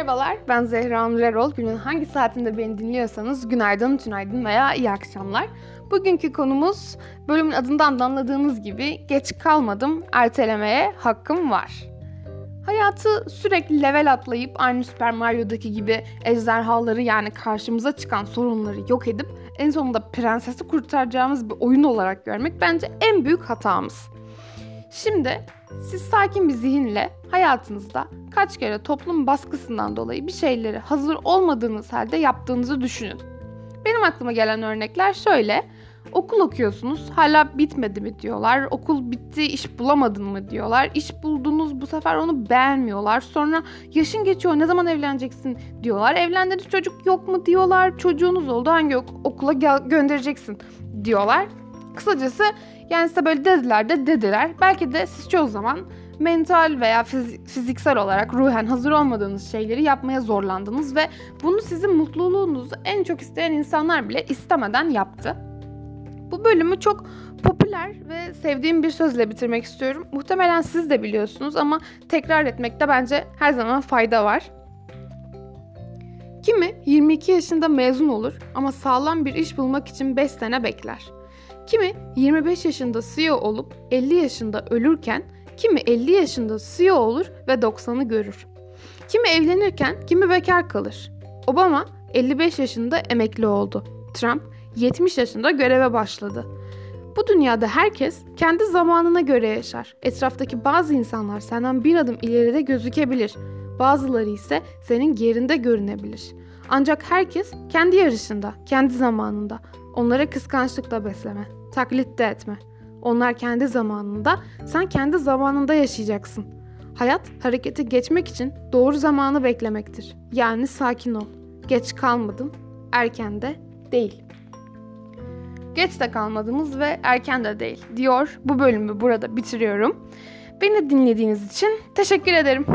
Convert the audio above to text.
Merhabalar, ben Zehra Nur Erol. Günün hangi saatinde beni dinliyorsanız günaydın, tünaydın veya iyi akşamlar. Bugünkü konumuz bölümün adından da anladığınız gibi geç kalmadım, ertelemeye hakkım var. Hayatı sürekli level atlayıp aynı Super Mario'daki gibi ejderhaları yani karşımıza çıkan sorunları yok edip en sonunda prensesi kurtaracağımız bir oyun olarak görmek bence en büyük hatamız. Şimdi siz sakin bir zihinle hayatınızda kaç kere toplum baskısından dolayı bir şeyleri hazır olmadığınız halde yaptığınızı düşünün. Benim aklıma gelen örnekler şöyle. Okul okuyorsunuz hala bitmedi mi diyorlar. Okul bitti iş bulamadın mı diyorlar. İş buldunuz bu sefer onu beğenmiyorlar. Sonra yaşın geçiyor ne zaman evleneceksin diyorlar. Evlendiniz çocuk yok mu diyorlar. Çocuğunuz oldu hangi ok- okula gö- göndereceksin diyorlar. Kısacası yani size böyle dediler de dediler. Belki de siz çoğu zaman mental veya fiz- fiziksel olarak ruhen hazır olmadığınız şeyleri yapmaya zorlandınız ve bunu sizin mutluluğunuzu en çok isteyen insanlar bile istemeden yaptı. Bu bölümü çok popüler ve sevdiğim bir sözle bitirmek istiyorum. Muhtemelen siz de biliyorsunuz ama tekrar etmekte bence her zaman fayda var. Kimi 22 yaşında mezun olur ama sağlam bir iş bulmak için 5 sene bekler. Kimi 25 yaşında CEO olup 50 yaşında ölürken kimi 50 yaşında CEO olur ve 90'ı görür. Kimi evlenirken kimi bekar kalır. Obama 55 yaşında emekli oldu. Trump 70 yaşında göreve başladı. Bu dünyada herkes kendi zamanına göre yaşar. Etraftaki bazı insanlar senden bir adım ileride gözükebilir. Bazıları ise senin gerinde görünebilir. Ancak herkes kendi yarışında, kendi zamanında. Onlara kıskançlıkla besleme, taklit de etme. Onlar kendi zamanında, sen kendi zamanında yaşayacaksın. Hayat harekete geçmek için doğru zamanı beklemektir. Yani sakin ol. Geç kalmadın, erken de değil. Geç de kalmadınız ve erken de değil diyor. Bu bölümü burada bitiriyorum. Beni dinlediğiniz için teşekkür ederim.